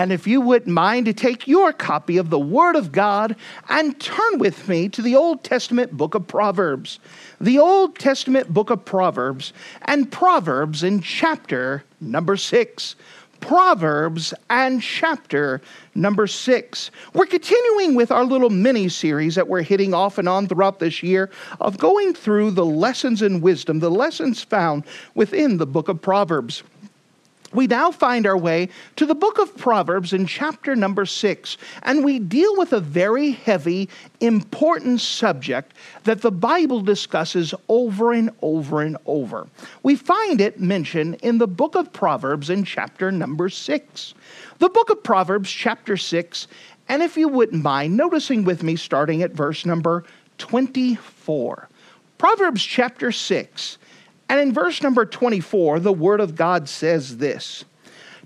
And if you wouldn't mind to take your copy of the Word of God and turn with me to the Old Testament book of Proverbs. The Old Testament book of Proverbs and Proverbs in chapter number six. Proverbs and chapter number six. We're continuing with our little mini series that we're hitting off and on throughout this year of going through the lessons in wisdom, the lessons found within the book of Proverbs we now find our way to the book of Proverbs in chapter number six, and we deal with a very heavy, important subject that the Bible discusses over and over and over. We find it mentioned in the book of Proverbs in chapter number six. The book of Proverbs, chapter six, and if you wouldn't mind noticing with me starting at verse number 24. Proverbs chapter 6 and in verse number 24, the Word of God says this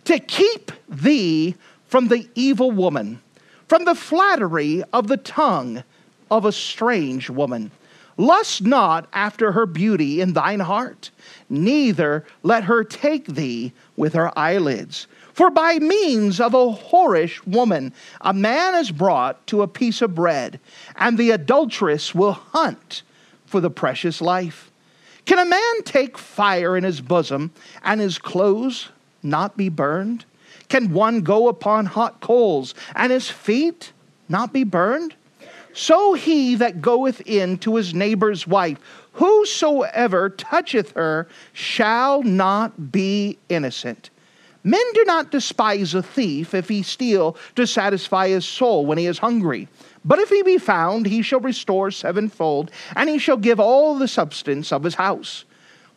To keep thee from the evil woman, from the flattery of the tongue of a strange woman. Lust not after her beauty in thine heart, neither let her take thee with her eyelids. For by means of a whorish woman, a man is brought to a piece of bread, and the adulteress will hunt for the precious life. Can a man take fire in his bosom and his clothes not be burned? Can one go upon hot coals and his feet not be burned? So he that goeth in to his neighbor's wife, whosoever toucheth her shall not be innocent. Men do not despise a thief if he steal to satisfy his soul when he is hungry. But if he be found, he shall restore sevenfold, and he shall give all the substance of his house.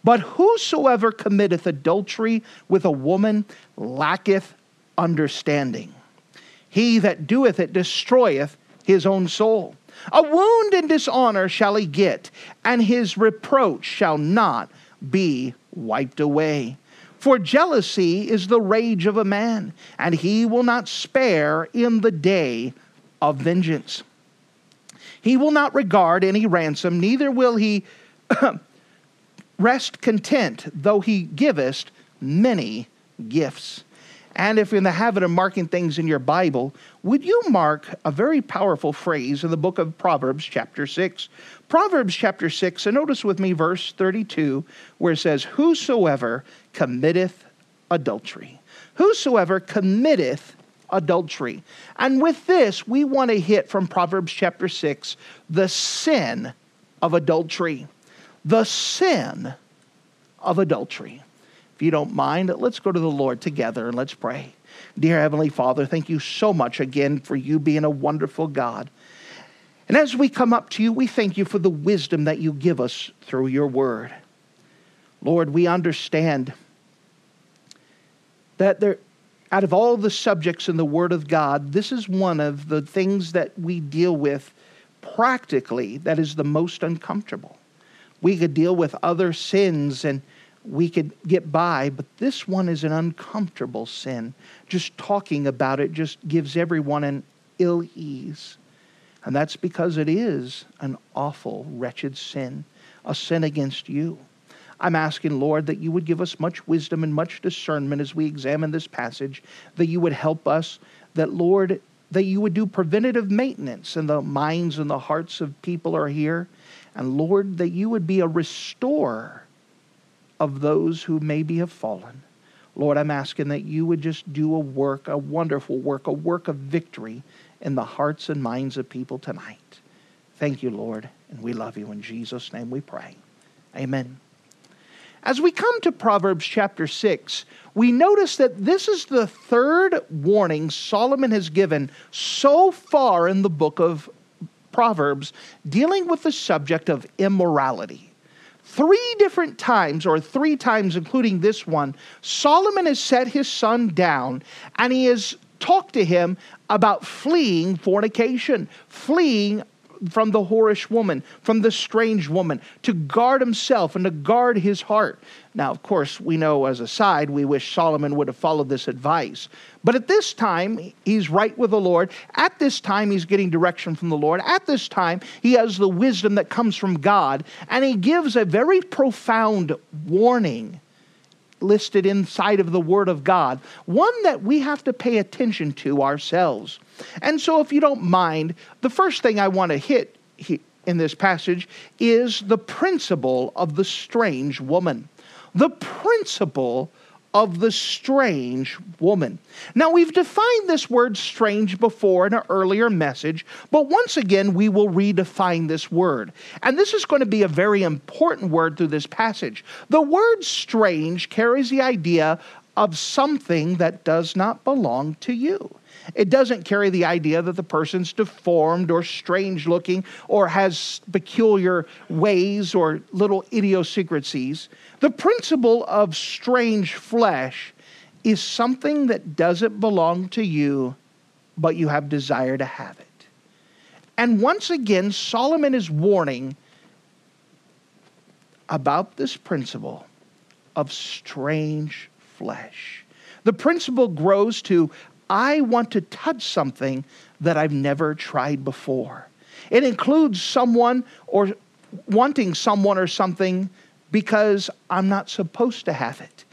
But whosoever committeth adultery with a woman lacketh understanding. He that doeth it destroyeth his own soul. A wound and dishonor shall he get, and his reproach shall not be wiped away. For jealousy is the rage of a man, and he will not spare in the day of vengeance. He will not regard any ransom, neither will he rest content, though he givest many gifts. And if you're in the habit of marking things in your Bible, would you mark a very powerful phrase in the book of Proverbs, chapter 6? Proverbs, chapter 6, and notice with me verse 32, where it says, Whosoever committeth adultery. Whosoever committeth adultery. And with this, we want to hit from Proverbs chapter 6 the sin of adultery. The sin of adultery. If you don't mind, let's go to the Lord together and let's pray. Dear Heavenly Father, thank you so much again for you being a wonderful God. And as we come up to you, we thank you for the wisdom that you give us through your word. Lord, we understand that there, out of all the subjects in the Word of God, this is one of the things that we deal with practically that is the most uncomfortable. We could deal with other sins and we could get by, but this one is an uncomfortable sin. Just talking about it just gives everyone an ill ease. And that's because it is an awful, wretched sin, a sin against you. I'm asking, Lord, that you would give us much wisdom and much discernment as we examine this passage, that you would help us, that, Lord, that you would do preventative maintenance in the minds and the hearts of people are here. And Lord, that you would be a restorer of those who maybe have fallen. Lord, I'm asking that you would just do a work, a wonderful work, a work of victory in the hearts and minds of people tonight. Thank you, Lord, and we love you. In Jesus' name we pray. Amen. As we come to Proverbs chapter 6, we notice that this is the third warning Solomon has given so far in the book of Proverbs dealing with the subject of immorality. Three different times, or three times, including this one, Solomon has set his son down and he has talked to him about fleeing fornication, fleeing from the whorish woman, from the strange woman, to guard himself and to guard his heart. Now, of course, we know as a side, we wish Solomon would have followed this advice. But at this time, he's right with the Lord. At this time, he's getting direction from the Lord. At this time, he has the wisdom that comes from God. And he gives a very profound warning listed inside of the Word of God, one that we have to pay attention to ourselves. And so, if you don't mind, the first thing I want to hit in this passage is the principle of the strange woman. The principle of the strange woman. Now, we've defined this word strange before in an earlier message, but once again, we will redefine this word. And this is going to be a very important word through this passage. The word strange carries the idea of something that does not belong to you. It doesn't carry the idea that the person's deformed or strange looking or has peculiar ways or little idiosyncrasies. The principle of strange flesh is something that doesn't belong to you, but you have desire to have it. And once again, Solomon is warning about this principle of strange flesh. The principle grows to I want to touch something that I've never tried before. It includes someone or wanting someone or something because I'm not supposed to have it.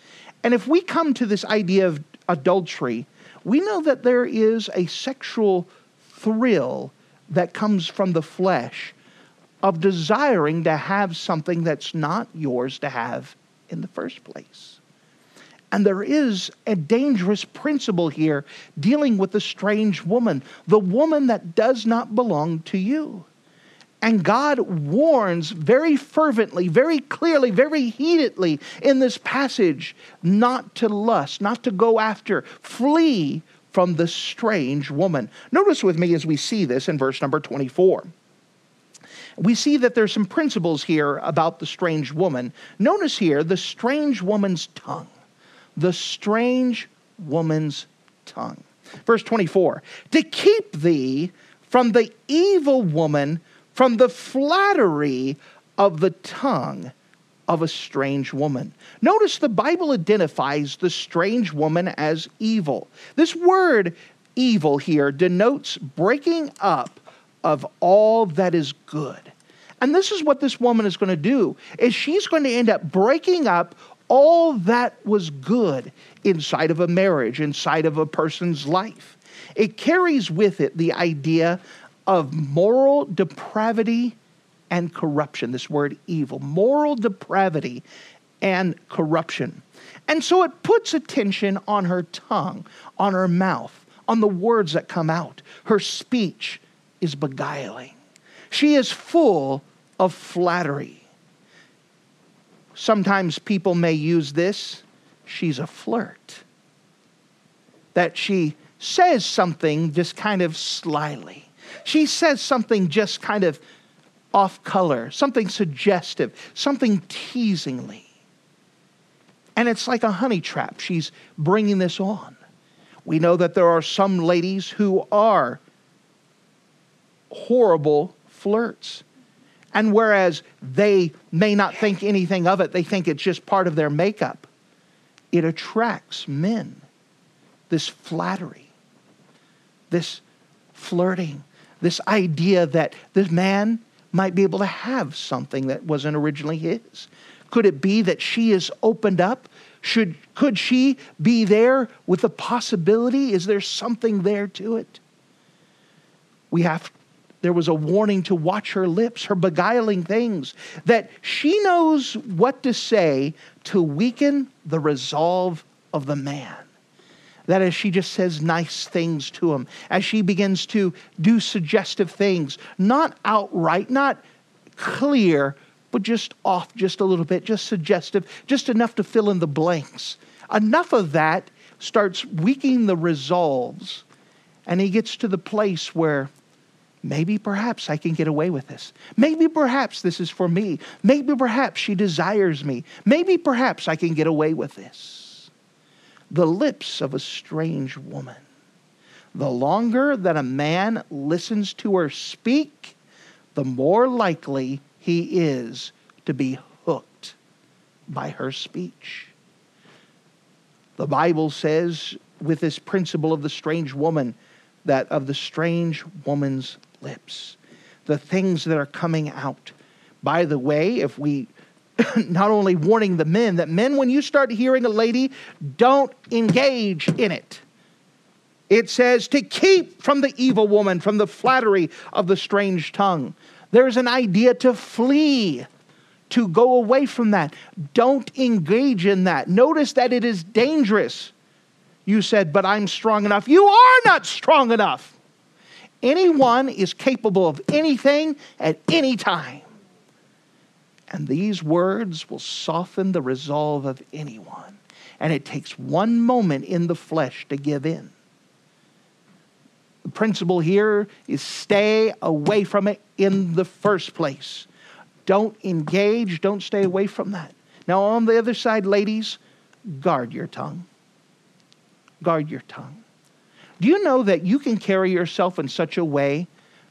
And if we come to this idea of adultery, we know that there is a sexual thrill that comes from the flesh of desiring to have something that's not yours to have in the first place. And there is a dangerous principle here dealing with the strange woman, the woman that does not belong to you. And God warns very fervently, very clearly, very heatedly in this passage not to lust, not to go after, flee from the strange woman. Notice with me as we see this in verse number 24 we see that there's some principles here about the strange woman. Notice here the strange woman's tongue the strange woman's tongue. Verse 24 To keep thee from the evil woman, from the flattery of the tongue of a strange woman. Notice the Bible identifies the strange woman as evil. This word evil here denotes breaking up of all that is good. And this is what this woman is going to do is she's going to end up breaking up all that was good inside of a marriage, inside of a person's life. It carries with it the idea of moral depravity and corruption. This word evil, moral depravity and corruption. And so it puts attention on her tongue, on her mouth, on the words that come out. Her speech is beguiling. She is full of flattery. Sometimes people may use this she's a flirt. That she says something just kind of slyly. She says something just kind of off color, something suggestive, something teasingly. And it's like a honey trap. She's bringing this on. We know that there are some ladies who are horrible flirts. And whereas they may not think anything of it, they think it's just part of their makeup, it attracts men. This flattery, this flirting, this idea that this man might be able to have something that wasn't originally his. Could it be that she is opened up? Should, could she be there with the possibility? Is there something there to it? We have there was a warning to watch her lips, her beguiling things, that she knows what to say to weaken the resolve of the man. That as she just says nice things to him, as she begins to do suggestive things, not outright, not clear, but just off just a little bit, just suggestive, just enough to fill in the blanks. Enough of that starts weakening the resolves, and he gets to the place where Maybe perhaps I can get away with this. Maybe perhaps this is for me. Maybe perhaps she desires me. Maybe perhaps I can get away with this. The lips of a strange woman. The longer that a man listens to her speak, the more likely he is to be hooked by her speech. The Bible says, with this principle of the strange woman, that of the strange woman's lips, the things that are coming out. By the way, if we not only warning the men that men, when you start hearing a lady, don't engage in it. It says to keep from the evil woman, from the flattery of the strange tongue. There's an idea to flee, to go away from that. Don't engage in that. Notice that it is dangerous. You said, but I'm strong enough. You are not strong enough. Anyone is capable of anything at any time. And these words will soften the resolve of anyone. And it takes one moment in the flesh to give in. The principle here is stay away from it in the first place. Don't engage, don't stay away from that. Now, on the other side, ladies, guard your tongue. Guard your tongue. Do you know that you can carry yourself in such a way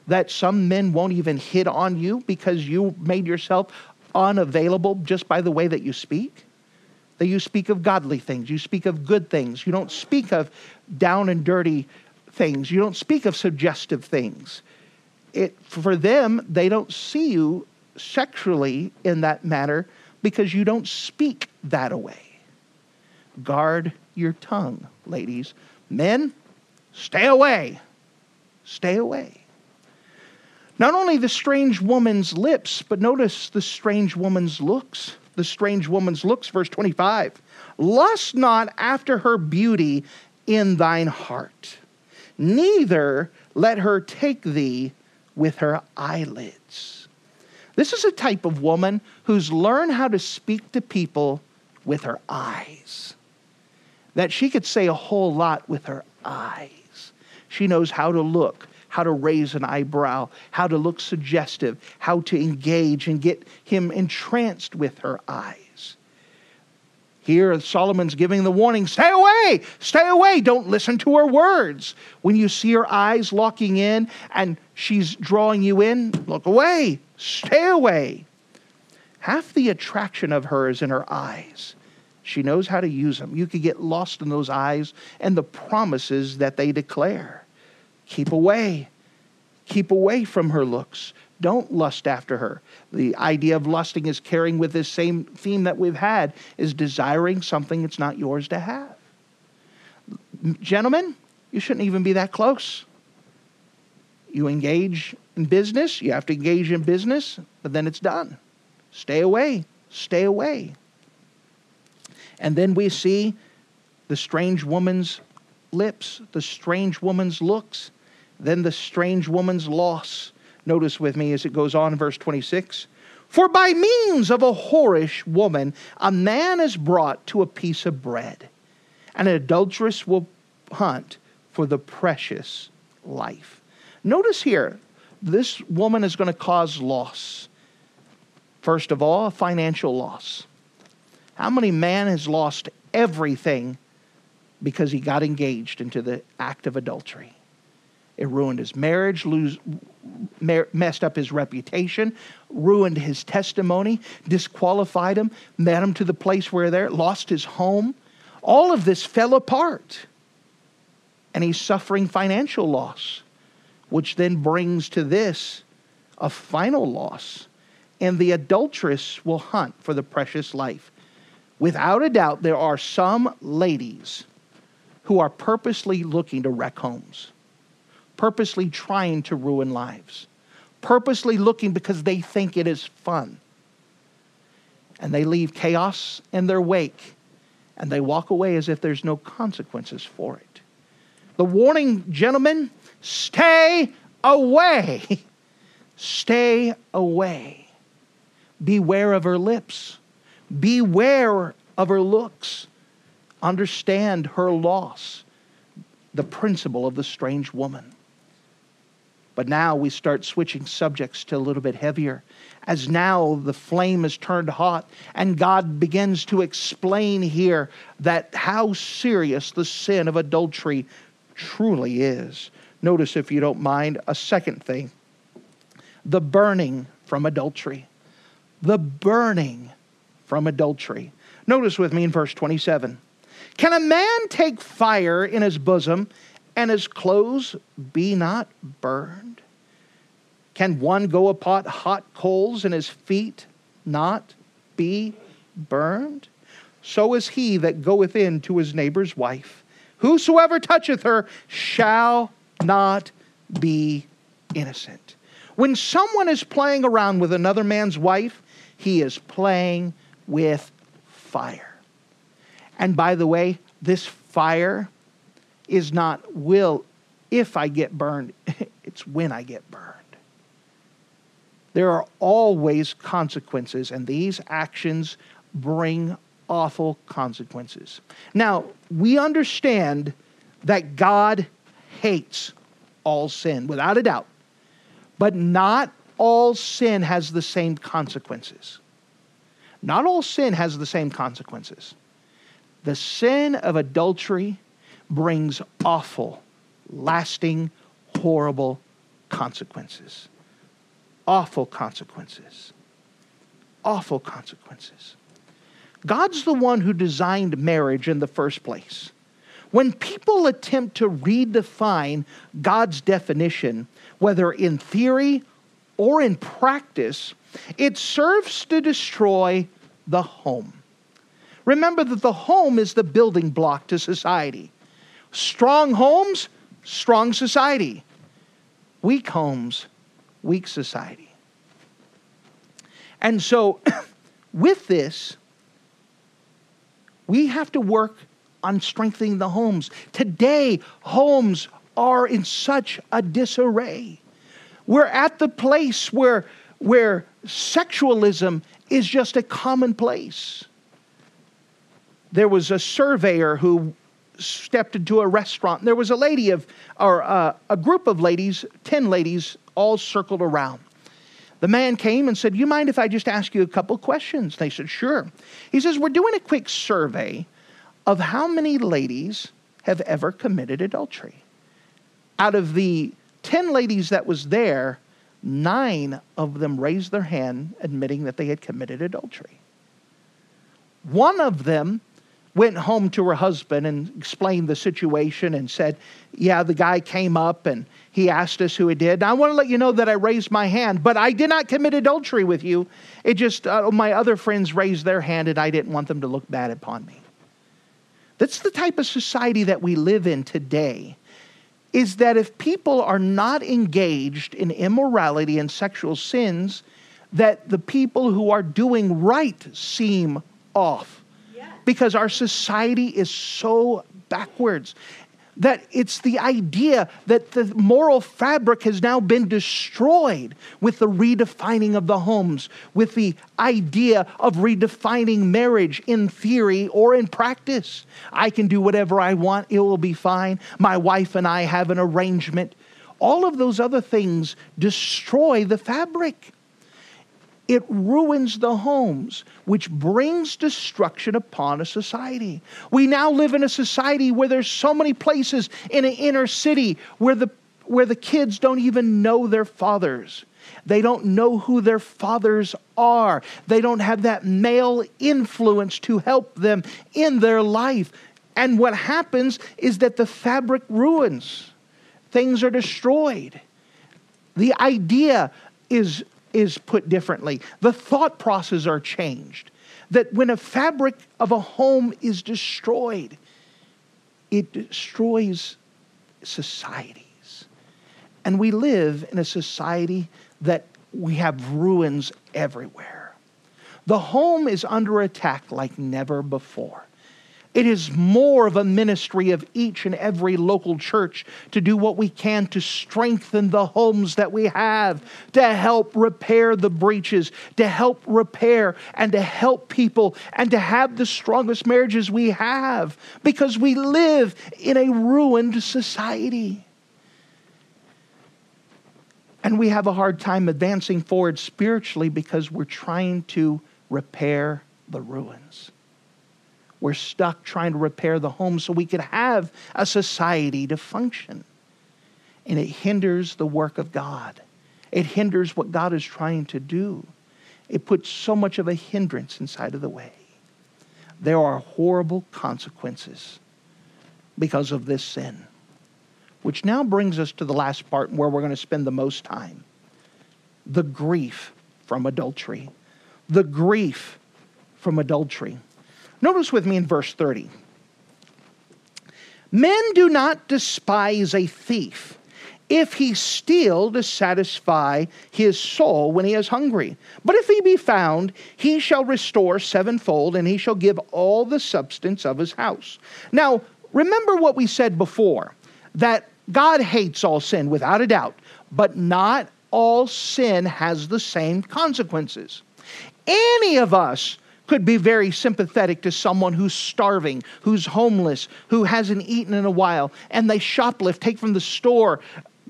that some men won't even hit on you because you made yourself unavailable just by the way that you speak. That you speak of godly things, you speak of good things, you don't speak of down and dirty things, you don't speak of suggestive things. It, for them, they don't see you sexually in that matter because you don't speak that way. Guard your tongue, ladies. Men, stay away. Stay away. Not only the strange woman's lips, but notice the strange woman's looks. The strange woman's looks, verse 25. Lust not after her beauty in thine heart, neither let her take thee with her eyelids. This is a type of woman who's learned how to speak to people with her eyes. That she could say a whole lot with her eyes. She knows how to look, how to raise an eyebrow, how to look suggestive, how to engage and get him entranced with her eyes. Here, Solomon's giving the warning stay away, stay away, don't listen to her words. When you see her eyes locking in and she's drawing you in, look away, stay away. Half the attraction of her is in her eyes. She knows how to use them. You could get lost in those eyes and the promises that they declare. Keep away. Keep away from her looks. Don't lust after her. The idea of lusting is carrying with this same theme that we've had is desiring something that's not yours to have. Gentlemen, you shouldn't even be that close. You engage in business, you have to engage in business, but then it's done. Stay away. Stay away. And then we see the strange woman's lips, the strange woman's looks, then the strange woman's loss. Notice with me as it goes on verse 26. For by means of a whorish woman, a man is brought to a piece of bread, and an adulteress will hunt for the precious life. Notice here, this woman is going to cause loss. First of all, financial loss. How many man has lost everything because he got engaged into the act of adultery. It ruined his marriage, lose, mer- messed up his reputation, ruined his testimony, disqualified him, met him to the place where there lost his home. All of this fell apart. And he's suffering financial loss, which then brings to this a final loss. And the adulteress will hunt for the precious life. Without a doubt, there are some ladies who are purposely looking to wreck homes, purposely trying to ruin lives, purposely looking because they think it is fun. And they leave chaos in their wake and they walk away as if there's no consequences for it. The warning, gentlemen, stay away. stay away. Beware of her lips. Beware of her looks understand her loss, the principle of the strange woman. But now we start switching subjects to a little bit heavier, as now the flame is turned hot, and God begins to explain here that how serious the sin of adultery truly is. Notice, if you don't mind, a second thing the burning from adultery. The burning from adultery. Notice with me in verse 27. Can a man take fire in his bosom and his clothes be not burned? Can one go upon hot coals and his feet not be burned? So is he that goeth in to his neighbor's wife. Whosoever toucheth her shall not be innocent. When someone is playing around with another man's wife, he is playing with fire. And by the way, this fire is not will if I get burned, it's when I get burned. There are always consequences, and these actions bring awful consequences. Now, we understand that God hates all sin, without a doubt, but not all sin has the same consequences. Not all sin has the same consequences. The sin of adultery brings awful, lasting, horrible consequences. Awful consequences. Awful consequences. God's the one who designed marriage in the first place. When people attempt to redefine God's definition, whether in theory or in practice, it serves to destroy the home. Remember that the home is the building block to society. Strong homes, strong society. Weak homes, weak society. And so, with this, we have to work on strengthening the homes. Today, homes are in such a disarray. We're at the place where, where sexualism is just a commonplace. There was a surveyor who stepped into a restaurant. There was a lady of, or uh, a group of ladies, 10 ladies, all circled around. The man came and said, You mind if I just ask you a couple questions? They said, Sure. He says, We're doing a quick survey of how many ladies have ever committed adultery. Out of the 10 ladies that was there, nine of them raised their hand admitting that they had committed adultery. One of them went home to her husband and explained the situation and said, Yeah, the guy came up and he asked us who he did. Now, I want to let you know that I raised my hand, but I did not commit adultery with you. It just, uh, my other friends raised their hand and I didn't want them to look bad upon me. That's the type of society that we live in today. Is that if people are not engaged in immorality and sexual sins, that the people who are doing right seem off because our society is so backwards that it's the idea that the moral fabric has now been destroyed with the redefining of the homes, with the idea of redefining marriage in theory or in practice. I can do whatever I want, it will be fine. My wife and I have an arrangement. All of those other things destroy the fabric it ruins the homes, which brings destruction upon a society. We now live in a society where there's so many places in an inner city where the, where the kids don't even know their fathers. They don't know who their fathers are. They don't have that male influence to help them in their life. And what happens is that the fabric ruins, things are destroyed. The idea is is put differently. The thought processes are changed. That when a fabric of a home is destroyed, it destroys societies. And we live in a society that we have ruins everywhere. The home is under attack like never before. It is more of a ministry of each and every local church to do what we can to strengthen the homes that we have, to help repair the breaches, to help repair and to help people and to have the strongest marriages we have because we live in a ruined society. And we have a hard time advancing forward spiritually because we're trying to repair the ruins. We're stuck trying to repair the home so we could have a society to function. And it hinders the work of God. It hinders what God is trying to do. It puts so much of a hindrance inside of the way. There are horrible consequences because of this sin. Which now brings us to the last part where we're going to spend the most time the grief from adultery. The grief from adultery. Notice with me in verse 30. Men do not despise a thief if he steal to satisfy his soul when he is hungry. But if he be found, he shall restore sevenfold, and he shall give all the substance of his house. Now, remember what we said before that God hates all sin without a doubt, but not all sin has the same consequences. Any of us could be very sympathetic to someone who's starving, who's homeless, who hasn't eaten in a while, and they shoplift, take from the store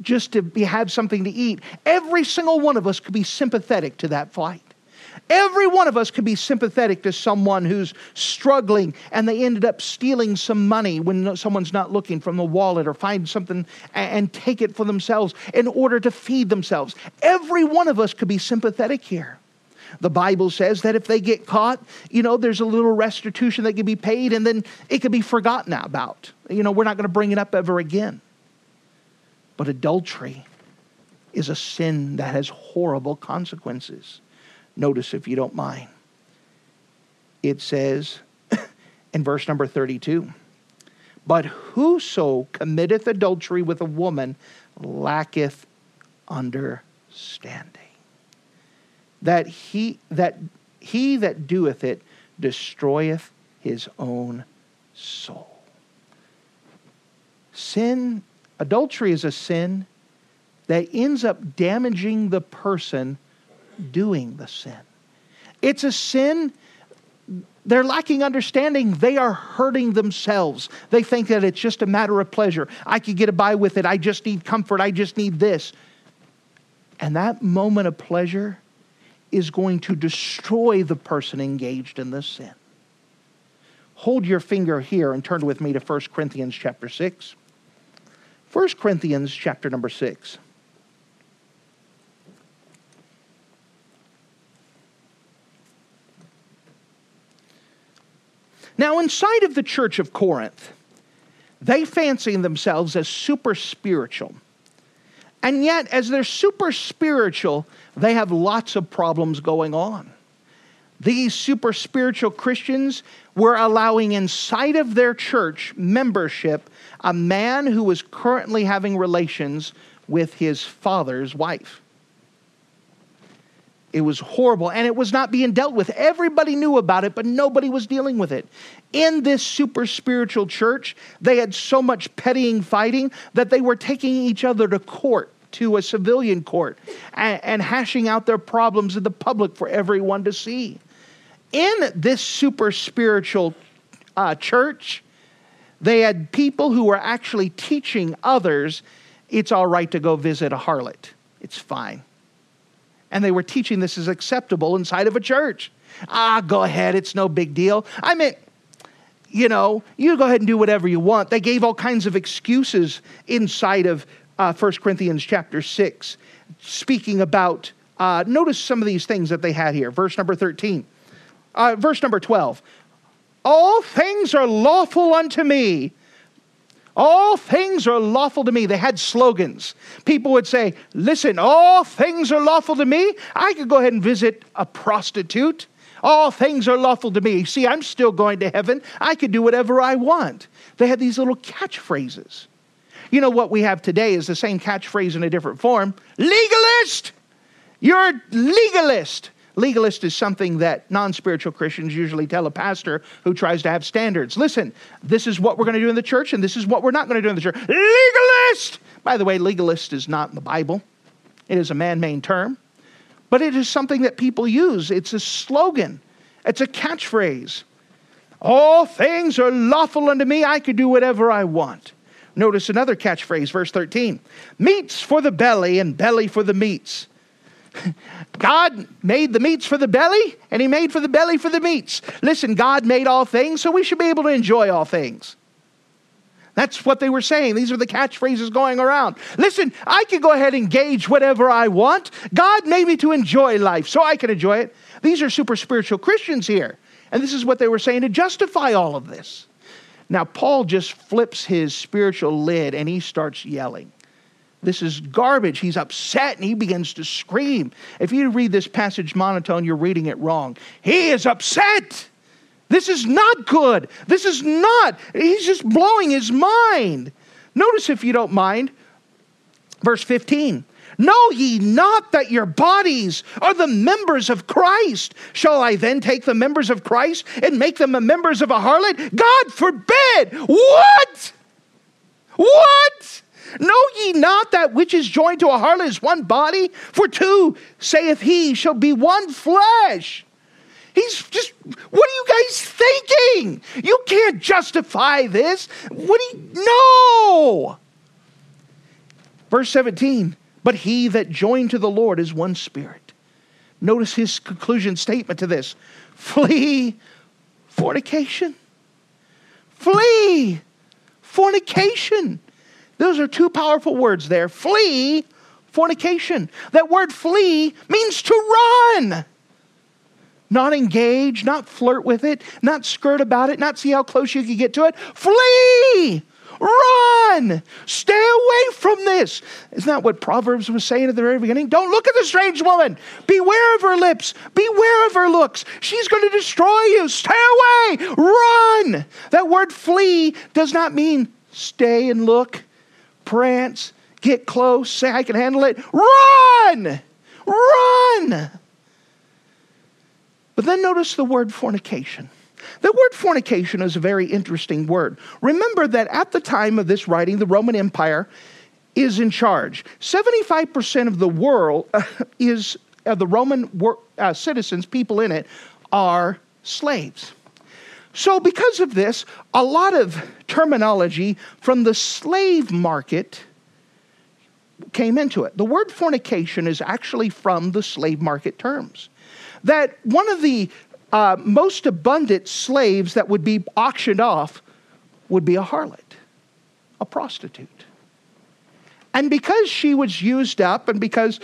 just to be, have something to eat. Every single one of us could be sympathetic to that fight. Every one of us could be sympathetic to someone who's struggling and they ended up stealing some money when someone's not looking from the wallet or find something and take it for themselves in order to feed themselves. Every one of us could be sympathetic here. The Bible says that if they get caught, you know, there's a little restitution that can be paid and then it can be forgotten about. You know, we're not going to bring it up ever again. But adultery is a sin that has horrible consequences. Notice, if you don't mind, it says in verse number 32 But whoso committeth adultery with a woman lacketh understanding. That he that he that doeth it destroyeth his own soul. Sin, adultery is a sin that ends up damaging the person doing the sin. It's a sin. They're lacking understanding. They are hurting themselves. They think that it's just a matter of pleasure. I could get by with it. I just need comfort. I just need this. And that moment of pleasure is going to destroy the person engaged in this sin. Hold your finger here and turn with me to 1 Corinthians chapter 6. 1 Corinthians chapter number 6. Now, inside of the church of Corinth, they fancy themselves as super spiritual. And yet, as they're super spiritual, they have lots of problems going on. These super spiritual Christians were allowing inside of their church membership a man who was currently having relations with his father's wife. It was horrible and it was not being dealt with. Everybody knew about it, but nobody was dealing with it. In this super spiritual church, they had so much pettying fighting that they were taking each other to court, to a civilian court, and, and hashing out their problems in the public for everyone to see. In this super spiritual uh, church, they had people who were actually teaching others it's all right to go visit a harlot. It's fine and they were teaching this is acceptable inside of a church. Ah, go ahead, it's no big deal. I mean, you know, you go ahead and do whatever you want. They gave all kinds of excuses inside of uh, 1 Corinthians chapter 6, speaking about, uh, notice some of these things that they had here. Verse number 13, uh, verse number 12. All things are lawful unto me, all things are lawful to me. They had slogans. People would say, Listen, all things are lawful to me. I could go ahead and visit a prostitute. All things are lawful to me. See, I'm still going to heaven. I could do whatever I want. They had these little catchphrases. You know what we have today is the same catchphrase in a different form legalist! You're a legalist. Legalist is something that non spiritual Christians usually tell a pastor who tries to have standards. Listen, this is what we're going to do in the church, and this is what we're not going to do in the church. Legalist! By the way, legalist is not in the Bible, it is a man made term, but it is something that people use. It's a slogan, it's a catchphrase. All things are lawful unto me, I could do whatever I want. Notice another catchphrase, verse 13 meats for the belly and belly for the meats. God made the meats for the belly, and He made for the belly for the meats. Listen, God made all things, so we should be able to enjoy all things. That's what they were saying. These are the catchphrases going around. Listen, I can go ahead and gauge whatever I want. God made me to enjoy life, so I can enjoy it. These are super spiritual Christians here. And this is what they were saying to justify all of this. Now, Paul just flips his spiritual lid and he starts yelling. This is garbage. He's upset and he begins to scream. If you read this passage monotone, you're reading it wrong. He is upset. This is not good. This is not. He's just blowing his mind. Notice, if you don't mind, verse 15. Know ye not that your bodies are the members of Christ? Shall I then take the members of Christ and make them the members of a harlot? God forbid! What? What? Know ye not that which is joined to a harlot is one body? For two, saith he, shall be one flesh. He's just, what are you guys thinking? You can't justify this. What do you, no. Verse 17, but he that joined to the Lord is one spirit. Notice his conclusion statement to this flee fornication. Flee fornication. Those are two powerful words there. Flee fornication. That word flee means to run. Not engage, not flirt with it, not skirt about it, not see how close you can get to it. Flee! Run! Stay away from this. Isn't that what Proverbs was saying at the very beginning? Don't look at the strange woman. Beware of her lips. Beware of her looks. She's going to destroy you. Stay away. Run! That word flee does not mean stay and look, prance, get close, say I can handle it. Run! Run! But then notice the word fornication. The word fornication is a very interesting word. Remember that at the time of this writing, the Roman Empire is in charge. 75% of the world is the Roman wor- uh, citizens, people in it, are slaves. So, because of this, a lot of terminology from the slave market came into it. The word fornication is actually from the slave market terms. That one of the uh, most abundant slaves that would be auctioned off would be a harlot, a prostitute. And because she was used up and because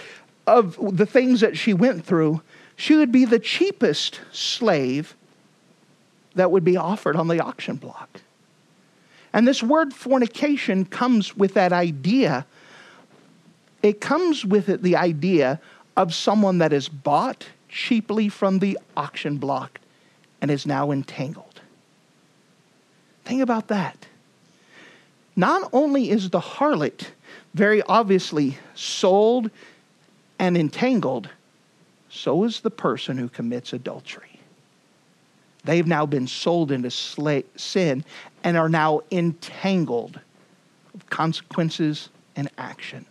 of the things that she went through, she would be the cheapest slave that would be offered on the auction block. And this word fornication comes with that idea. It comes with it the idea of someone that is bought cheaply from the auction block and is now entangled. Think about that. Not only is the harlot very obviously sold and entangled, so is the person who commits adultery. They've now been sold into sin and are now entangled with consequences and action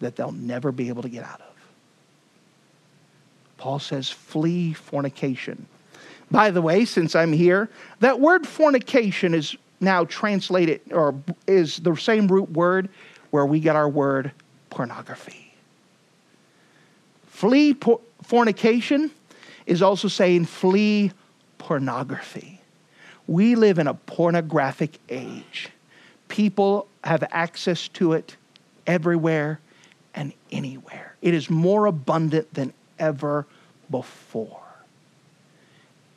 that they'll never be able to get out of. Paul says, flee fornication. By the way, since I'm here, that word fornication is now translated, or is the same root word where we get our word pornography. Flee por- fornication is also saying flee pornography. We live in a pornographic age. People have access to it everywhere and anywhere. It is more abundant than ever before.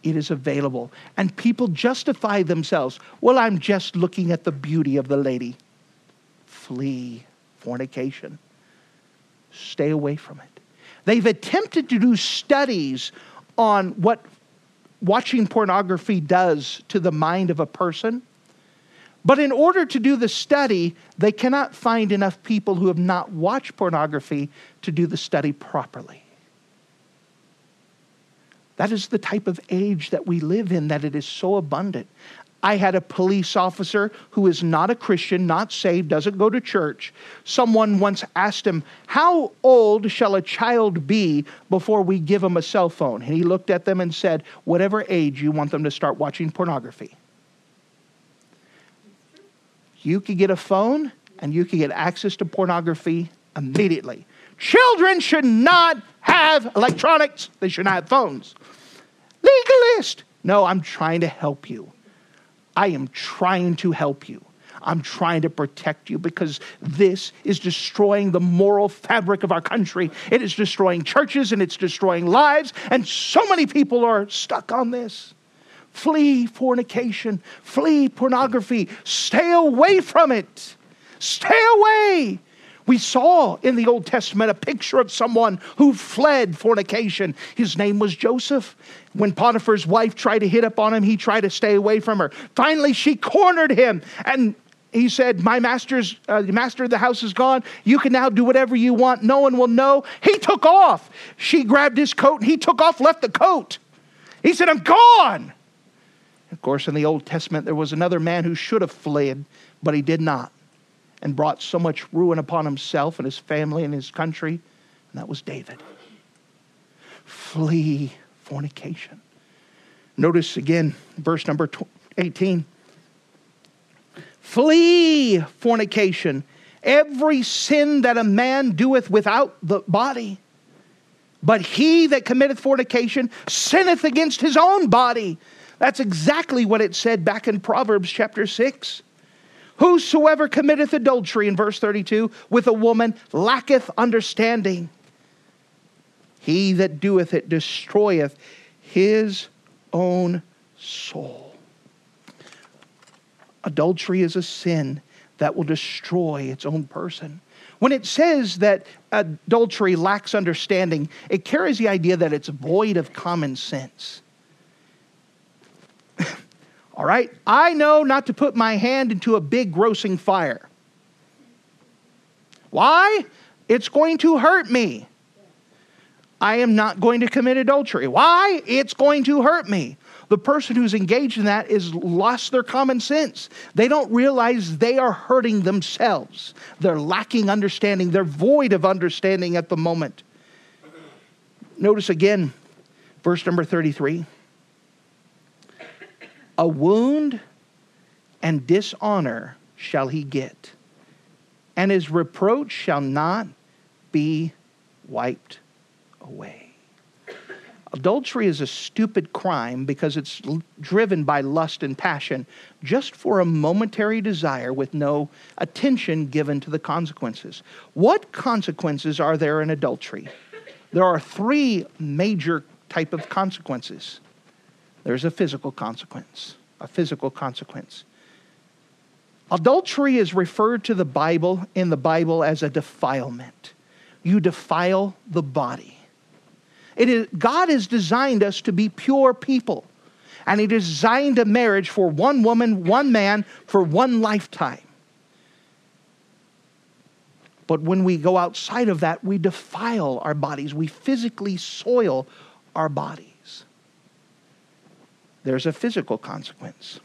It is available. And people justify themselves. Well, I'm just looking at the beauty of the lady. Flee fornication. Stay away from it. They've attempted to do studies on what watching pornography does to the mind of a person. But in order to do the study, they cannot find enough people who have not watched pornography to do the study properly. That is the type of age that we live in, that it is so abundant. I had a police officer who is not a Christian, not saved, doesn't go to church. Someone once asked him, How old shall a child be before we give them a cell phone? And he looked at them and said, Whatever age you want them to start watching pornography. You could get a phone and you could get access to pornography immediately. Children should not have electronics, they should not have phones. Legalist. No, I'm trying to help you. I am trying to help you. I'm trying to protect you because this is destroying the moral fabric of our country. It is destroying churches and it's destroying lives, and so many people are stuck on this. Flee fornication, flee pornography, stay away from it. Stay away. We saw in the Old Testament a picture of someone who fled fornication. His name was Joseph. When Potiphar's wife tried to hit up on him, he tried to stay away from her. Finally, she cornered him and he said, My master's, uh, the master of the house is gone. You can now do whatever you want. No one will know. He took off. She grabbed his coat and he took off, left the coat. He said, I'm gone. Of course, in the Old Testament, there was another man who should have fled, but he did not and brought so much ruin upon himself and his family and his country, and that was David. Flee fornication. Notice again, verse number 18. Flee fornication, every sin that a man doeth without the body. But he that committeth fornication sinneth against his own body. That's exactly what it said back in Proverbs chapter 6. Whosoever committeth adultery, in verse 32, with a woman lacketh understanding. He that doeth it destroyeth his own soul. Adultery is a sin that will destroy its own person. When it says that adultery lacks understanding, it carries the idea that it's void of common sense. All right? I know not to put my hand into a big grossing fire. Why? It's going to hurt me. I am not going to commit adultery. Why? It's going to hurt me. The person who's engaged in that is lost their common sense. They don't realize they are hurting themselves. They're lacking understanding. They're void of understanding at the moment. Notice again, verse number 33 A wound and dishonor shall he get, and his reproach shall not be wiped away. Adultery is a stupid crime because it's driven by lust and passion just for a momentary desire with no attention given to the consequences. What consequences are there in adultery? There are three major type of consequences. There's a physical consequence, a physical consequence. Adultery is referred to the Bible in the Bible as a defilement. You defile the body. It is, God has designed us to be pure people. And He designed a marriage for one woman, one man, for one lifetime. But when we go outside of that, we defile our bodies. We physically soil our bodies. There's a physical consequence,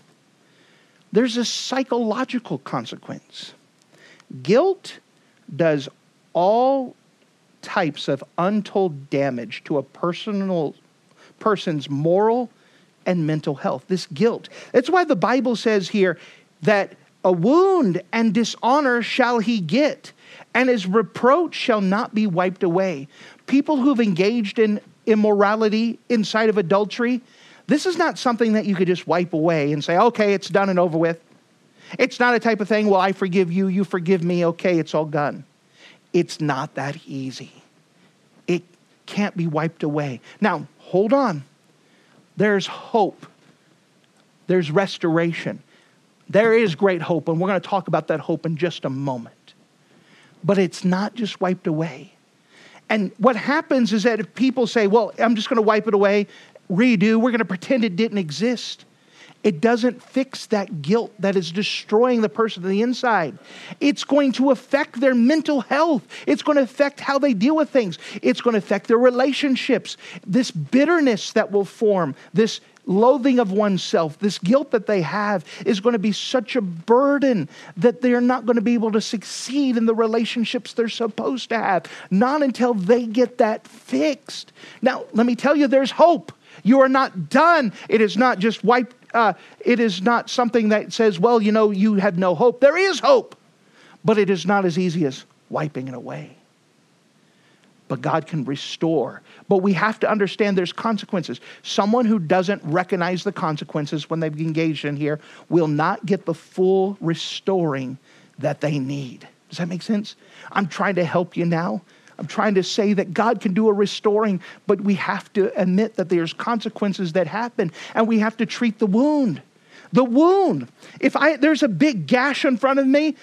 there's a psychological consequence. Guilt does all types of untold damage to a personal person's moral and mental health. This guilt. That's why the Bible says here that a wound and dishonor shall he get, and his reproach shall not be wiped away. People who've engaged in immorality inside of adultery, this is not something that you could just wipe away and say, okay, it's done and over with. It's not a type of thing, well, I forgive you, you forgive me, okay, it's all done. It's not that easy. It can't be wiped away. Now, hold on. There's hope, there's restoration. There is great hope, and we're going to talk about that hope in just a moment. But it's not just wiped away. And what happens is that if people say, well, I'm just going to wipe it away, redo, we're going to pretend it didn't exist it doesn't fix that guilt that is destroying the person on the inside. It's going to affect their mental health. It's going to affect how they deal with things. It's going to affect their relationships. This bitterness that will form, this loathing of oneself, this guilt that they have is going to be such a burden that they're not going to be able to succeed in the relationships they're supposed to have. Not until they get that fixed. Now, let me tell you, there's hope. You are not done. It is not just wiped uh, it is not something that says, well, you know, you have no hope. There is hope, but it is not as easy as wiping it away. but God can restore. But we have to understand there's consequences. Someone who doesn't recognize the consequences when they've engaged in here will not get the full restoring that they need. Does that make sense? I'm trying to help you now. I'm trying to say that God can do a restoring, but we have to admit that there's consequences that happen and we have to treat the wound. The wound. If I there's a big gash in front of me,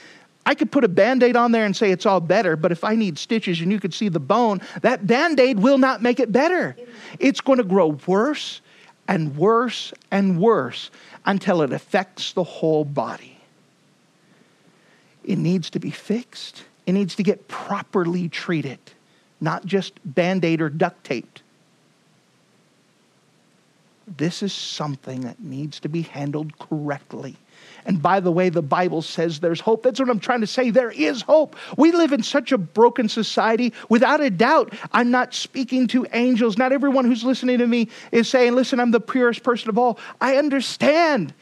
I could put a band aid on there and say it's all better, but if I need stitches and you could see the bone, that band aid will not make it better. It's going to grow worse and worse and worse until it affects the whole body. It needs to be fixed, it needs to get properly treated, not just band aid or duct taped. This is something that needs to be handled correctly. And by the way, the Bible says there's hope. That's what I'm trying to say. There is hope. We live in such a broken society. Without a doubt, I'm not speaking to angels. Not everyone who's listening to me is saying, listen, I'm the purest person of all. I understand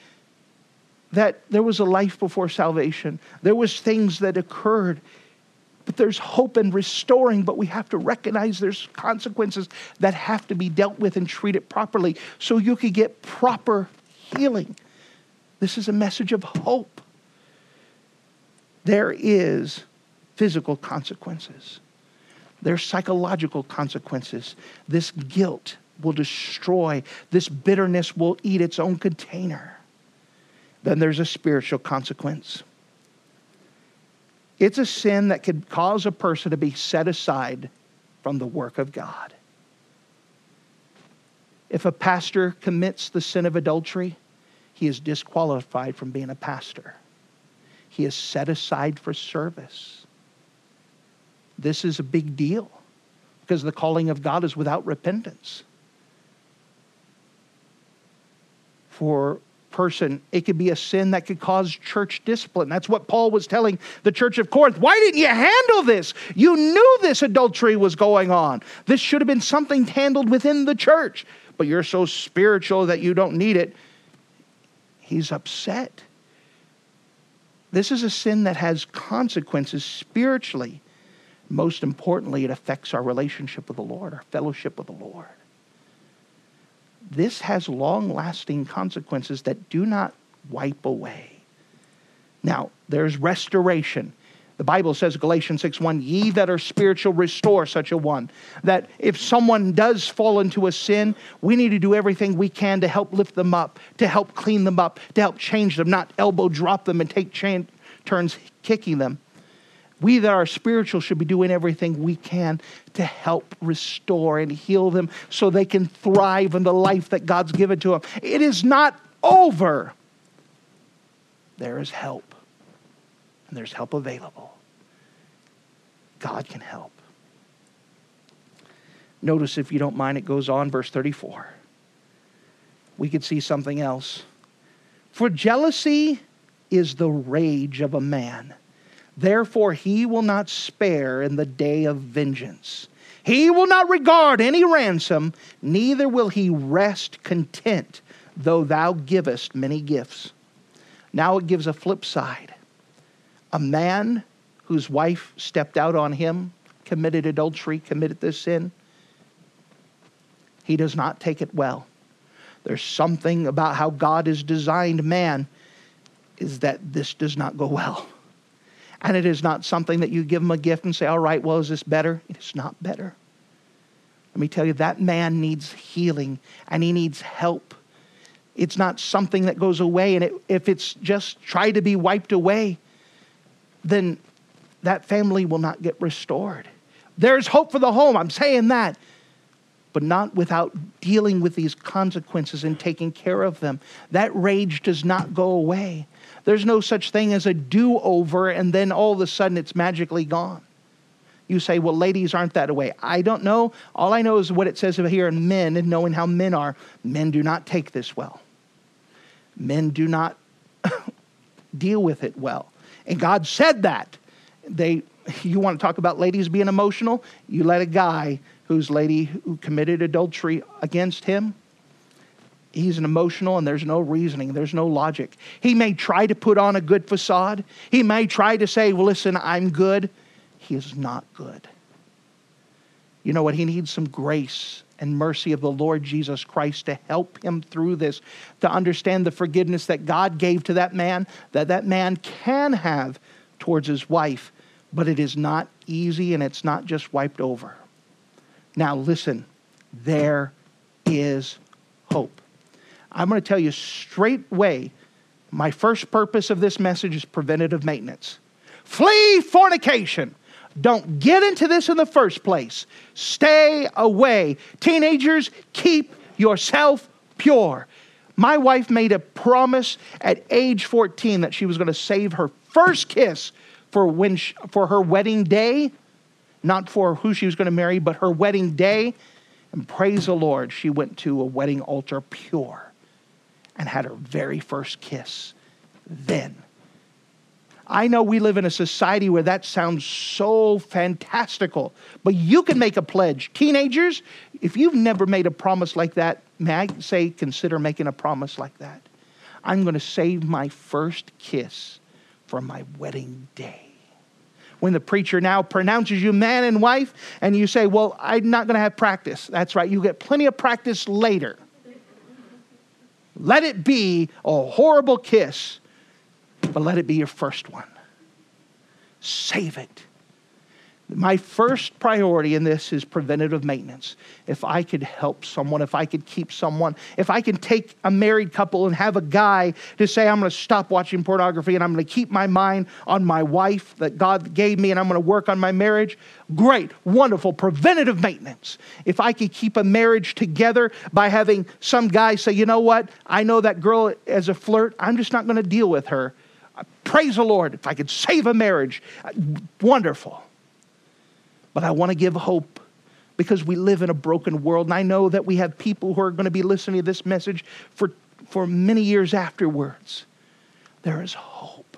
that there was a life before salvation. There was things that occurred. But there's hope and restoring, but we have to recognize there's consequences that have to be dealt with and treated properly so you can get proper healing. This is a message of hope. There is physical consequences. There's psychological consequences. This guilt will destroy. This bitterness will eat its own container. Then there's a spiritual consequence. It's a sin that could cause a person to be set aside from the work of God. If a pastor commits the sin of adultery, he is disqualified from being a pastor. He is set aside for service. This is a big deal because the calling of God is without repentance. For person, it could be a sin that could cause church discipline. That's what Paul was telling the church of Corinth. Why didn't you handle this? You knew this adultery was going on. This should have been something handled within the church, but you're so spiritual that you don't need it. He's upset. This is a sin that has consequences spiritually. Most importantly, it affects our relationship with the Lord, our fellowship with the Lord. This has long lasting consequences that do not wipe away. Now, there's restoration. The Bible says, Galatians 6 1, ye that are spiritual, restore such a one. That if someone does fall into a sin, we need to do everything we can to help lift them up, to help clean them up, to help change them, not elbow drop them and take turns kicking them. We that are spiritual should be doing everything we can to help restore and heal them so they can thrive in the life that God's given to them. It is not over. There is help and there's help available. God can help. Notice, if you don't mind, it goes on, verse 34. We could see something else. For jealousy is the rage of a man. Therefore, he will not spare in the day of vengeance. He will not regard any ransom, neither will he rest content, though thou givest many gifts. Now it gives a flip side a man whose wife stepped out on him, committed adultery, committed this sin, he does not take it well. There's something about how God has designed man is that this does not go well. And it is not something that you give him a gift and say, all right, well, is this better? It is not better. Let me tell you, that man needs healing and he needs help. It's not something that goes away. And it, if it's just tried to be wiped away, then that family will not get restored. There's hope for the home, I'm saying that, but not without dealing with these consequences and taking care of them. That rage does not go away. There's no such thing as a do over and then all of a sudden it's magically gone. You say, well, ladies aren't that way. I don't know. All I know is what it says here in men and knowing how men are. Men do not take this well, men do not deal with it well. And God said that. They, you want to talk about ladies being emotional? You let a guy whose lady who committed adultery against him, he's an emotional and there's no reasoning, there's no logic. He may try to put on a good facade. He may try to say, well, listen, I'm good. He is not good. You know what? He needs some grace and mercy of the Lord Jesus Christ to help him through this, to understand the forgiveness that God gave to that man, that that man can have towards his wife, but it is not easy and it's not just wiped over. Now, listen, there is hope. I'm going to tell you straightway my first purpose of this message is preventative maintenance. Flee fornication. Don't get into this in the first place. Stay away. Teenagers, keep yourself pure. My wife made a promise at age 14 that she was going to save her first kiss for when she, for her wedding day, not for who she was going to marry, but her wedding day. And praise the Lord, she went to a wedding altar pure and had her very first kiss then. I know we live in a society where that sounds so fantastical, but you can make a pledge. Teenagers, if you've never made a promise like that, may I say, consider making a promise like that. I'm going to save my first kiss for my wedding day. When the preacher now pronounces you man and wife, and you say, Well, I'm not going to have practice. That's right, you get plenty of practice later. Let it be a horrible kiss but let it be your first one. Save it. My first priority in this is preventative maintenance. If I could help someone, if I could keep someone, if I can take a married couple and have a guy to say, I'm going to stop watching pornography and I'm going to keep my mind on my wife that God gave me and I'm going to work on my marriage, great, wonderful, preventative maintenance. If I could keep a marriage together by having some guy say, you know what, I know that girl as a flirt, I'm just not going to deal with her Praise the Lord. If I could save a marriage, wonderful. But I want to give hope because we live in a broken world. And I know that we have people who are going to be listening to this message for, for many years afterwards. There is hope.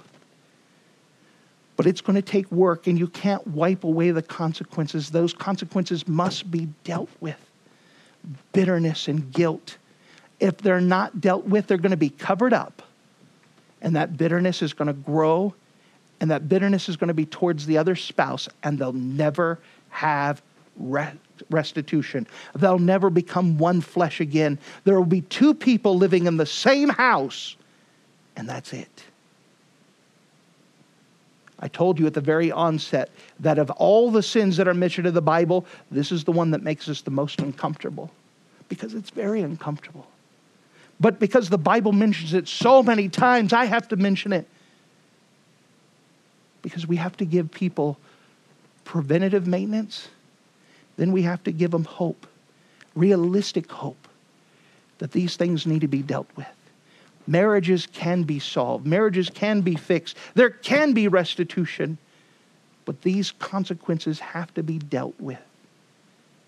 But it's going to take work, and you can't wipe away the consequences. Those consequences must be dealt with. Bitterness and guilt. If they're not dealt with, they're going to be covered up and that bitterness is going to grow, and that bitterness is going to be towards the other spouse, and they'll never have restitution. They'll never become one flesh again. There will be two people living in the same house, and that's it. I told you at the very onset that of all the sins that are mentioned in the Bible, this is the one that makes us the most uncomfortable because it's very uncomfortable. But because the Bible mentions it so many times, I have to mention it. Because we have to give people preventative maintenance, then we have to give them hope, realistic hope that these things need to be dealt with. Marriages can be solved, marriages can be fixed, there can be restitution, but these consequences have to be dealt with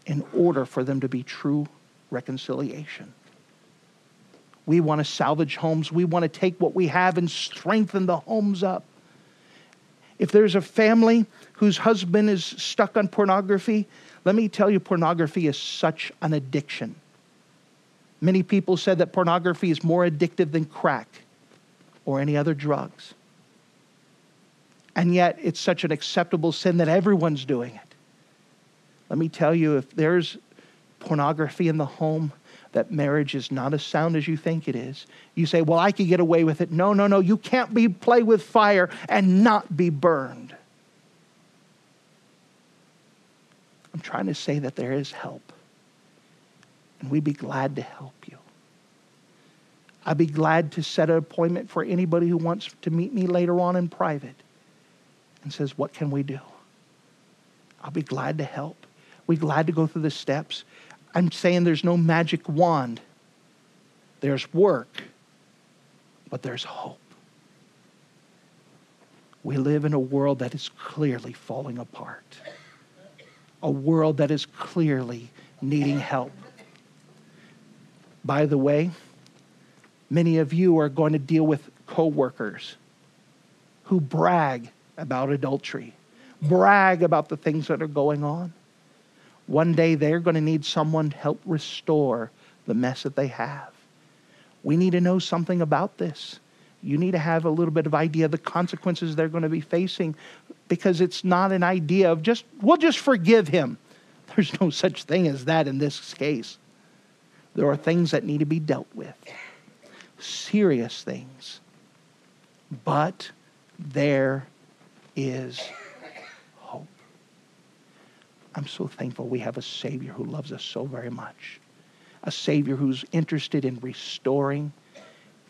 in order for them to be true reconciliation. We want to salvage homes. We want to take what we have and strengthen the homes up. If there's a family whose husband is stuck on pornography, let me tell you, pornography is such an addiction. Many people said that pornography is more addictive than crack or any other drugs. And yet, it's such an acceptable sin that everyone's doing it. Let me tell you, if there's pornography in the home, that marriage is not as sound as you think it is. You say, Well, I could get away with it. No, no, no. You can't be play with fire and not be burned. I'm trying to say that there is help. And we'd be glad to help you. I'd be glad to set an appointment for anybody who wants to meet me later on in private and says, What can we do? I'll be glad to help. We're glad to go through the steps. I'm saying there's no magic wand. There's work, but there's hope. We live in a world that is clearly falling apart, a world that is clearly needing help. By the way, many of you are going to deal with coworkers who brag about adultery, brag about the things that are going on. One day they're going to need someone to help restore the mess that they have. We need to know something about this. You need to have a little bit of idea of the consequences they're going to be facing because it's not an idea of just, we'll just forgive him. There's no such thing as that in this case. There are things that need to be dealt with, serious things. But there is. I'm so thankful we have a Savior who loves us so very much. A Savior who's interested in restoring,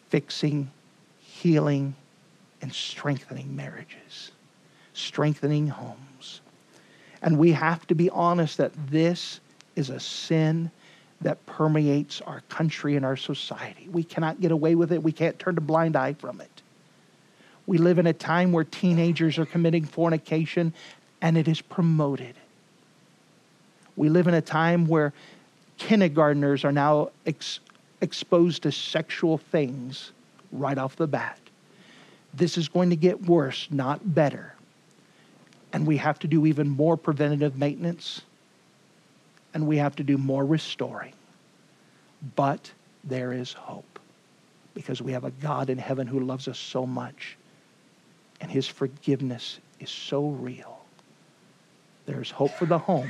fixing, healing, and strengthening marriages, strengthening homes. And we have to be honest that this is a sin that permeates our country and our society. We cannot get away with it. We can't turn a blind eye from it. We live in a time where teenagers are committing fornication and it is promoted. We live in a time where kindergartners are now ex- exposed to sexual things right off the bat. This is going to get worse, not better. And we have to do even more preventative maintenance, and we have to do more restoring. But there is hope because we have a God in heaven who loves us so much and his forgiveness is so real. There's hope for the home,